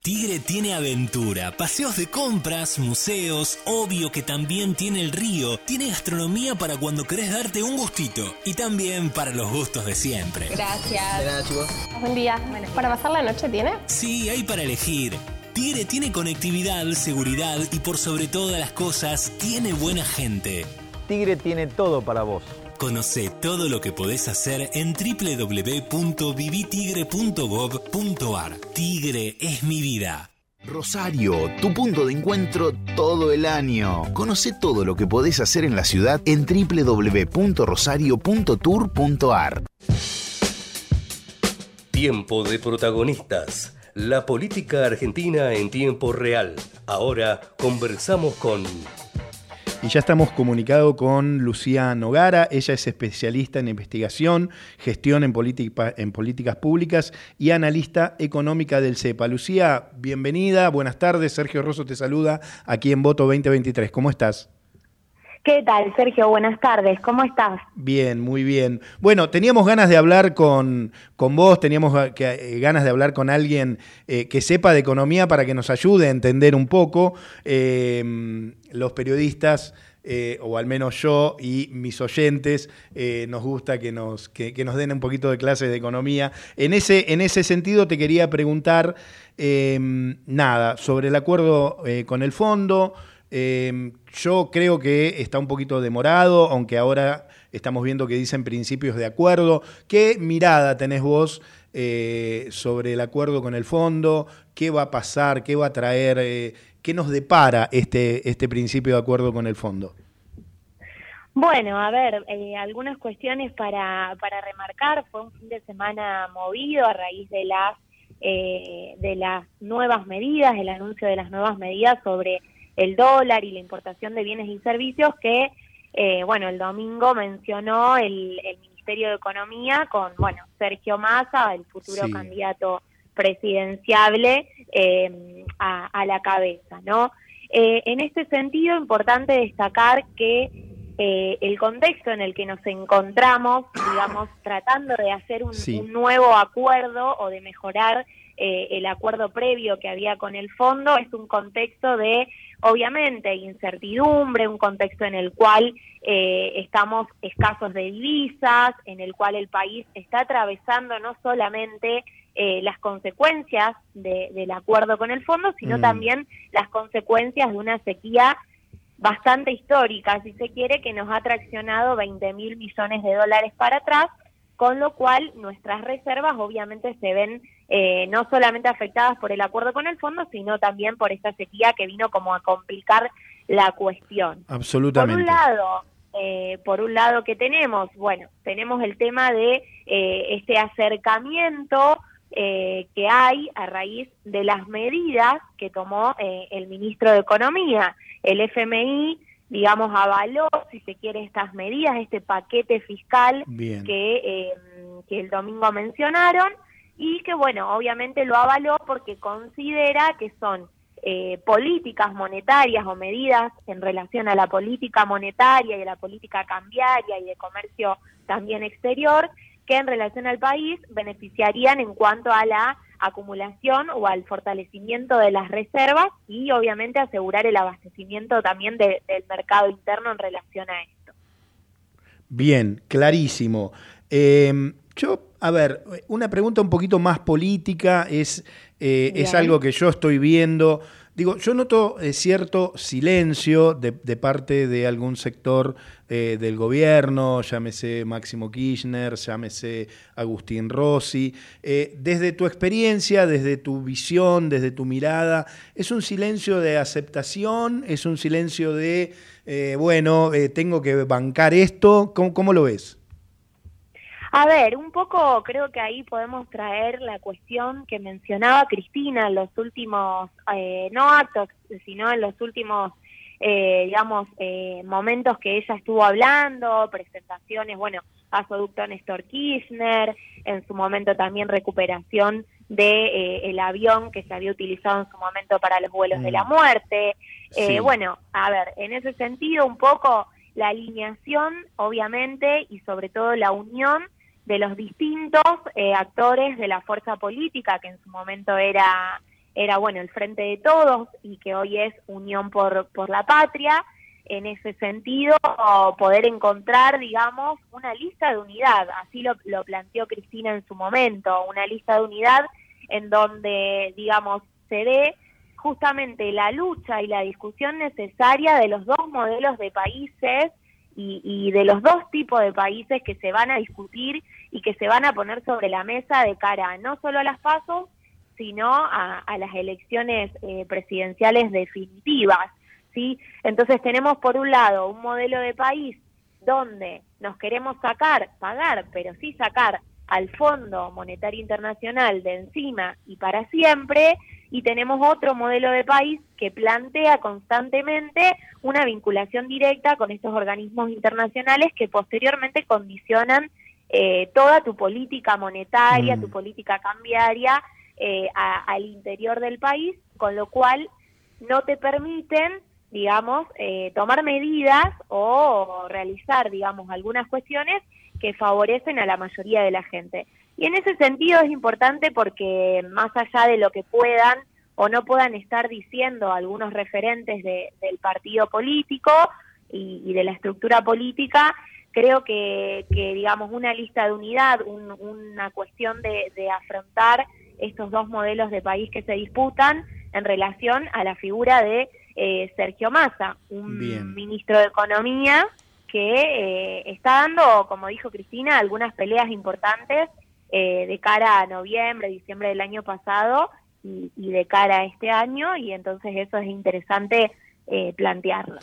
Tigre tiene aventura, paseos de compras, museos, obvio que también tiene el río, tiene gastronomía para cuando querés darte un gustito y también para los gustos de siempre. Gracias. Buen día. ¿Para pasar la noche tiene? Sí, hay para elegir. Tigre tiene conectividad, seguridad y por sobre todas las cosas, tiene buena gente. Tigre tiene todo para vos. Conoce todo lo que podés hacer en www.vivitigre.gov.ar. Tigre es mi vida. Rosario, tu punto de encuentro todo el año. Conoce todo lo que podés hacer en la ciudad en www.rosario.tour.ar. Tiempo de protagonistas. La política argentina en tiempo real. Ahora conversamos con Y ya estamos comunicados con Lucía Nogara. Ella es especialista en investigación, gestión en, política- en políticas públicas y analista económica del CEPA. Lucía, bienvenida. Buenas tardes. Sergio Rosso te saluda aquí en Voto 2023. ¿Cómo estás? ¿Qué tal, Sergio? Buenas tardes. ¿Cómo estás? Bien, muy bien. Bueno, teníamos ganas de hablar con, con vos, teníamos eh, ganas de hablar con alguien eh, que sepa de economía para que nos ayude a entender un poco. Eh, los periodistas, eh, o al menos yo y mis oyentes, nos gusta que nos, que, nos den un poquito de clases de economía. En ese, en ese sentido, te quería preguntar, eh, nada, sobre el acuerdo con el fondo. Eh, yo creo que está un poquito demorado, aunque ahora estamos viendo que dicen principios de acuerdo. ¿Qué mirada tenés vos eh, sobre el acuerdo con el fondo? ¿Qué va a pasar? ¿Qué va a traer? eh, ¿Qué nos depara este, este principio de acuerdo con el fondo? Bueno, a ver, eh, algunas cuestiones para, para remarcar. Fue un fin de semana movido a raíz de las, eh, de las nuevas medidas, el anuncio de las nuevas medidas sobre el dólar y la importación de bienes y servicios que, eh, bueno, el domingo mencionó el, el Ministerio de Economía con, bueno, Sergio Massa, el futuro Sí. candidato presidenciable, eh, a, a la cabeza, ¿no? Eh, en este sentido, importante destacar que eh, el contexto en el que nos encontramos, digamos, tratando de hacer un, Sí. un nuevo acuerdo o de mejorar eh, el acuerdo previo que había con el fondo, es un contexto de, obviamente, incertidumbre, un contexto en el cual eh, estamos escasos de divisas, en el cual el país está atravesando no solamente eh, las consecuencias de- del acuerdo con el fondo, sino Mm. también las consecuencias de una sequía bastante histórica, si se quiere, que nos ha traccionado 20 mil millones de dólares para atrás, con lo cual nuestras reservas obviamente se ven eh, no solamente afectadas por el acuerdo con el fondo, sino también por esta sequía que vino como a complicar la cuestión. Por Absolutamente. un lado, eh, por un lado que tenemos, bueno, tenemos el tema de eh, este acercamiento eh, que hay a raíz de las medidas que tomó eh, el ministro de Economía. El FMI, digamos, avaló, si se quiere, estas medidas, este paquete fiscal que, eh, que el domingo mencionaron y que, bueno, obviamente lo avaló porque considera que son políticas monetarias o medidas en relación a la política monetaria y a la política cambiaria y de comercio también exterior que en relación al país beneficiarían en cuanto a la acumulación o al fortalecimiento de las reservas y obviamente asegurar el abastecimiento también del mercado interno en relación a esto. Bien, clarísimo. Eh, yo, a ver, una pregunta un poquito más política es, eh, es algo que yo estoy viendo Digo, yo noto eh, cierto silencio de, parte de algún sector eh, del gobierno, llámese Máximo Kirchner, llámese Agustín Rossi. Eh, desde tu experiencia, desde tu visión, desde tu mirada, ¿es un silencio de aceptación? ¿Es un silencio de, bueno, tengo que bancar esto? ¿Cómo lo ves? A ver, un poco creo que ahí podemos traer la cuestión que mencionaba Cristina en los últimos, eh, no actos, sino en los últimos, eh, digamos, eh, momentos que ella estuvo hablando, presentaciones, bueno, gasoducto Néstor Kirchner, en su momento también recuperación de el avión que se había utilizado en su momento para los vuelos de la mm. muerte. Bueno, a ver, en ese sentido un poco la alineación, obviamente, y sobre todo la unión de los distintos eh, actores de la fuerza política, que en su momento era, era bueno, el Frente de Todos y que hoy es Unión por, por la Patria. En ese sentido, poder encontrar, digamos, una lista de unidad, así lo, lo planteó Cristina en su momento, una lista de unidad en donde, digamos, se dé justamente la lucha y la discusión necesaria de los dos modelos de países y, de los dos tipos de países que se van a discutir y que se van a poner sobre la mesa de cara no solo a las pasos, sino a, las elecciones eh, presidenciales definitivas. ¿sí? Entonces tenemos por un lado un modelo de país donde nos queremos sacar, pagar, pero sí sacar al Fondo Monetario Internacional de encima y para siempre, y tenemos otro modelo de país que plantea constantemente una vinculación directa con estos organismos internacionales que posteriormente condicionan eh, toda tu política monetaria, tu mm. política cambiaria eh, al interior del país, con lo cual no te permiten, digamos, eh, tomar medidas o realizar, digamos, algunas cuestiones que favorecen a la mayoría de la gente. Y en ese sentido es importante porque más allá de lo que puedan o no puedan estar diciendo algunos referentes del partido político y, de la estructura política, creo que, digamos, una lista de unidad, una cuestión de, afrontar estos dos modelos de país que se disputan en relación a la figura de eh, Sergio Massa, un ministro de Economía que eh, está dando, como dijo Cristina, algunas peleas importantes eh, de cara a noviembre, diciembre del año pasado y, de cara a este año, y entonces eso es interesante eh, plantearlo.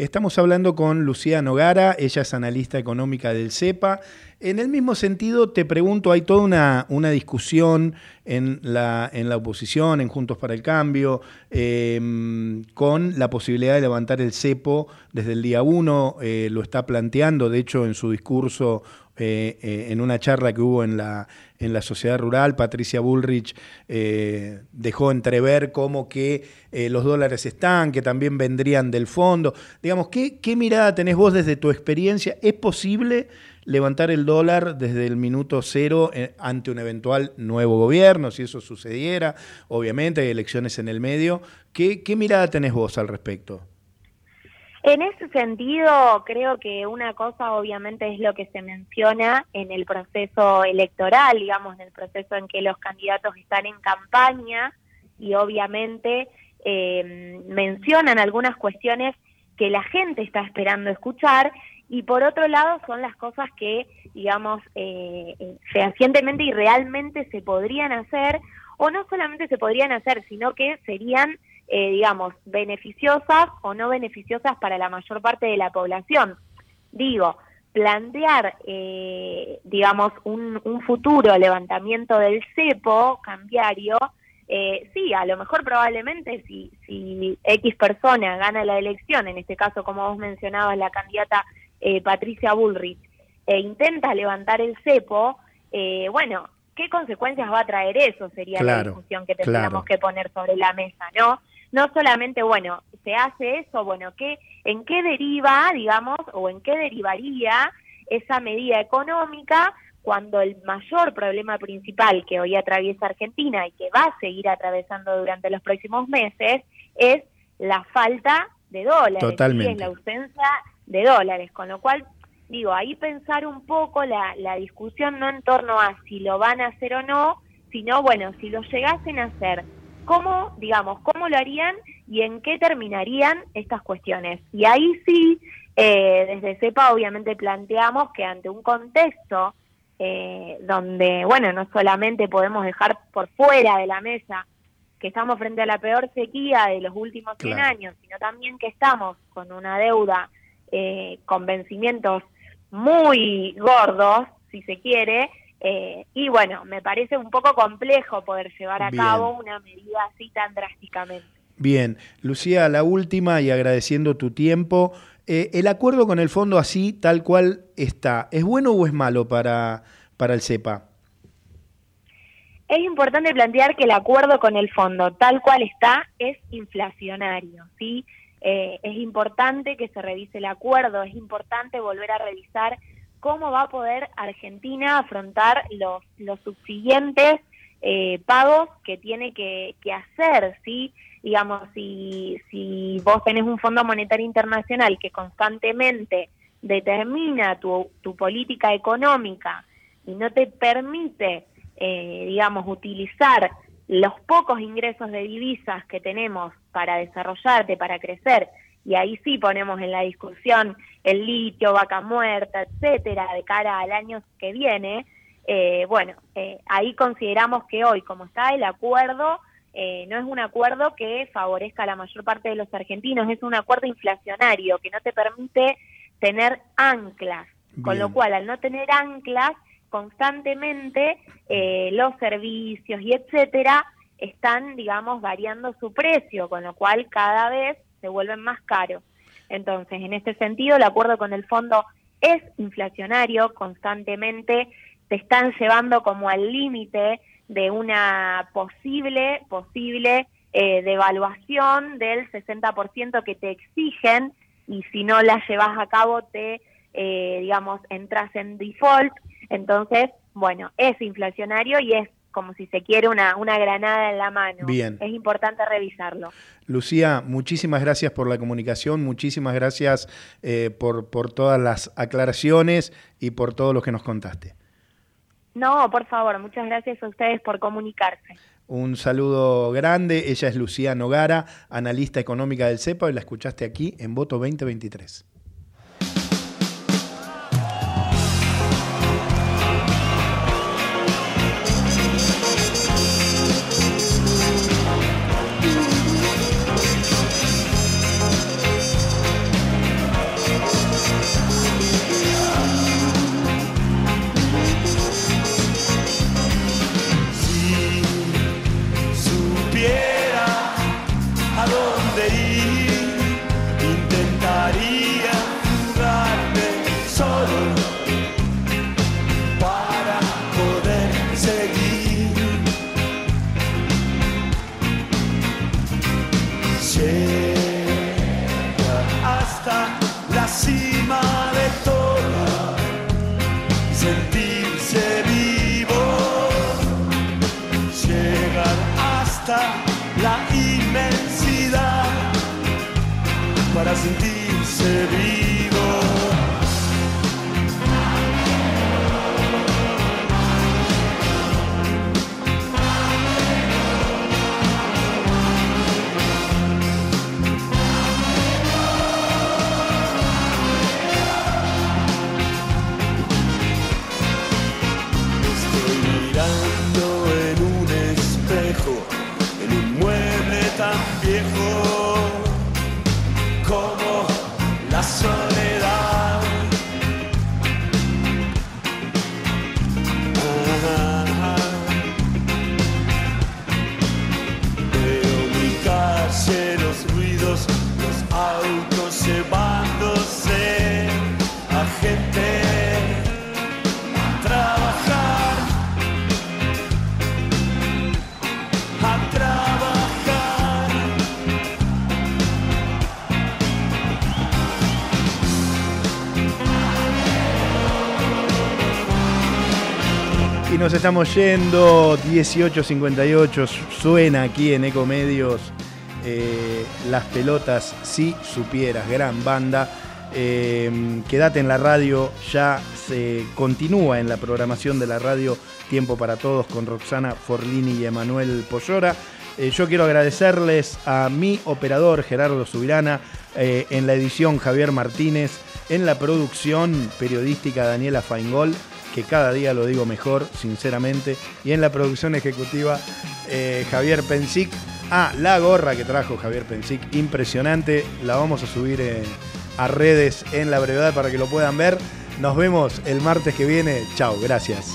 Estamos hablando con Lucía Nogara, ella es analista económica del CEPA. En el mismo sentido, te pregunto, hay toda una, una discusión en la, en la oposición, en Juntos para el Cambio, em, con la posibilidad de levantar el cepo desde el día uno, eh, lo está planteando, de hecho, en su discurso eh, eh, en una charla que hubo en la, en la sociedad rural, Patricia Bullrich eh, dejó entrever cómo que los dólares están, que también vendrían del fondo. Digamos, ¿qué, ¿qué mirada tenés vos desde tu experiencia? ¿Es posible levantar el dólar desde el minuto cero ante un eventual nuevo gobierno, si eso sucediera? Obviamente hay elecciones en el medio. ¿Qué, qué mirada tenés vos al respecto? En ese sentido, creo que una cosa obviamente es lo que se menciona en el proceso electoral, digamos, en el proceso en que los candidatos están en campaña y obviamente eh, mencionan algunas cuestiones que la gente está esperando escuchar. Y por otro lado son las cosas que, digamos, eh, eh, fehacientemente y realmente se podrían hacer o no solamente se podrían hacer, sino que serían eh, digamos, beneficiosas o no beneficiosas para la mayor parte de la población. Digo, plantear, eh, digamos, un, un, futuro levantamiento del cepo cambiario, eh, sí, a lo mejor probablemente si, si X persona gana la elección, en este caso, como vos mencionabas, la candidata eh, Patricia Bullrich, e intenta levantar el cepo, eh, bueno, ¿qué consecuencias va a traer eso? Sería la discusión que tendríamos que poner sobre la mesa, ¿no? No solamente, bueno, se hace eso, bueno, ¿qué, ¿en qué deriva, digamos, o en qué derivaría esa medida económica cuando el mayor problema principal que hoy atraviesa Argentina y que va a seguir atravesando durante los próximos meses es la falta de dólares, Totalmente. es la ausencia de dólares, con lo cual digo, ahí pensar un poco la, la discusión no en torno a si lo van a hacer o no, sino bueno, si lo llegasen a hacer, cómo, digamos, cómo lo harían y en qué terminarían estas cuestiones. Y ahí sí, eh, desde CEPA obviamente planteamos que ante un contexto eh, donde, bueno, no solamente podemos dejar por fuera de la mesa que estamos frente a la peor sequía de los últimos 100 Claro. años, sino también que estamos con una deuda eh, con vencimientos muy gordos, si se quiere, eh, y bueno, me parece un poco complejo poder llevar a Bien. cabo una medida así tan drásticamente. Bien, Lucía, la última y agradeciendo tu tiempo. Eh, ¿El acuerdo con el fondo así, tal cual está, es bueno o es malo para, para el CEPA? Es importante plantear que el acuerdo con el fondo, tal cual está, es inflacionario, ¿sí? Eh, es importante que se revise el acuerdo, es importante volver a revisar cómo va a poder Argentina afrontar los, los subsiguientes eh, pagos que tiene que, que hacer, ¿sí? Digamos, si, si vos tenés un Fondo Monetario Internacional que constantemente determina tu, tu política económica y no te permite, eh, digamos, utilizar los pocos ingresos de divisas que tenemos para desarrollarte, para crecer, y ahí sí ponemos en la discusión el litio, vaca muerta, etcétera, de cara al año que viene, eh, bueno, eh, ahí consideramos que hoy, como está el acuerdo, eh, no es un acuerdo que favorezca a la mayor parte de los argentinos, es un acuerdo inflacionario que no te permite tener anclas, con lo cual al no tener anclas, constantemente eh, los servicios y etcétera están, digamos, variando su precio, con lo cual cada vez se vuelven más caros. Entonces, en este sentido, el acuerdo con el fondo es inflacionario, constantemente te están llevando como al límite de una posible, posible eh, devaluación del 60% que te exigen y si no la llevas a cabo te, eh, digamos, entras en default. Entonces, bueno, es inflacionario y es como si se quiere una, una granada en la mano. Bien. Es importante revisarlo. Lucía, muchísimas gracias por la comunicación, muchísimas gracias eh, por, por todas las aclaraciones y por todo lo que nos contaste. No, por favor, muchas gracias a ustedes por comunicarse. Un saludo grande, ella es Lucía Nogara, analista económica del CEPA y la escuchaste aquí en Voto 2023. Nos estamos yendo. 18.58 suena aquí en Ecomedios. Eh, las pelotas, si supieras, gran banda. Eh, quédate en la radio, ya se continúa en la programación de la radio Tiempo para Todos con Roxana Forlini y Emanuel Pollora. Eh, yo quiero agradecerles a mi operador Gerardo Subirana, eh, en la edición Javier Martínez, en la producción periodística Daniela Feingol, que cada día lo digo mejor, sinceramente, y en la producción ejecutiva eh, Javier Pensic. Ah, la gorra que trajo Javier Pensic, impresionante, la vamos a subir eh, a redes en la brevedad para que lo puedan ver. Nos vemos el martes que viene. Chao, gracias.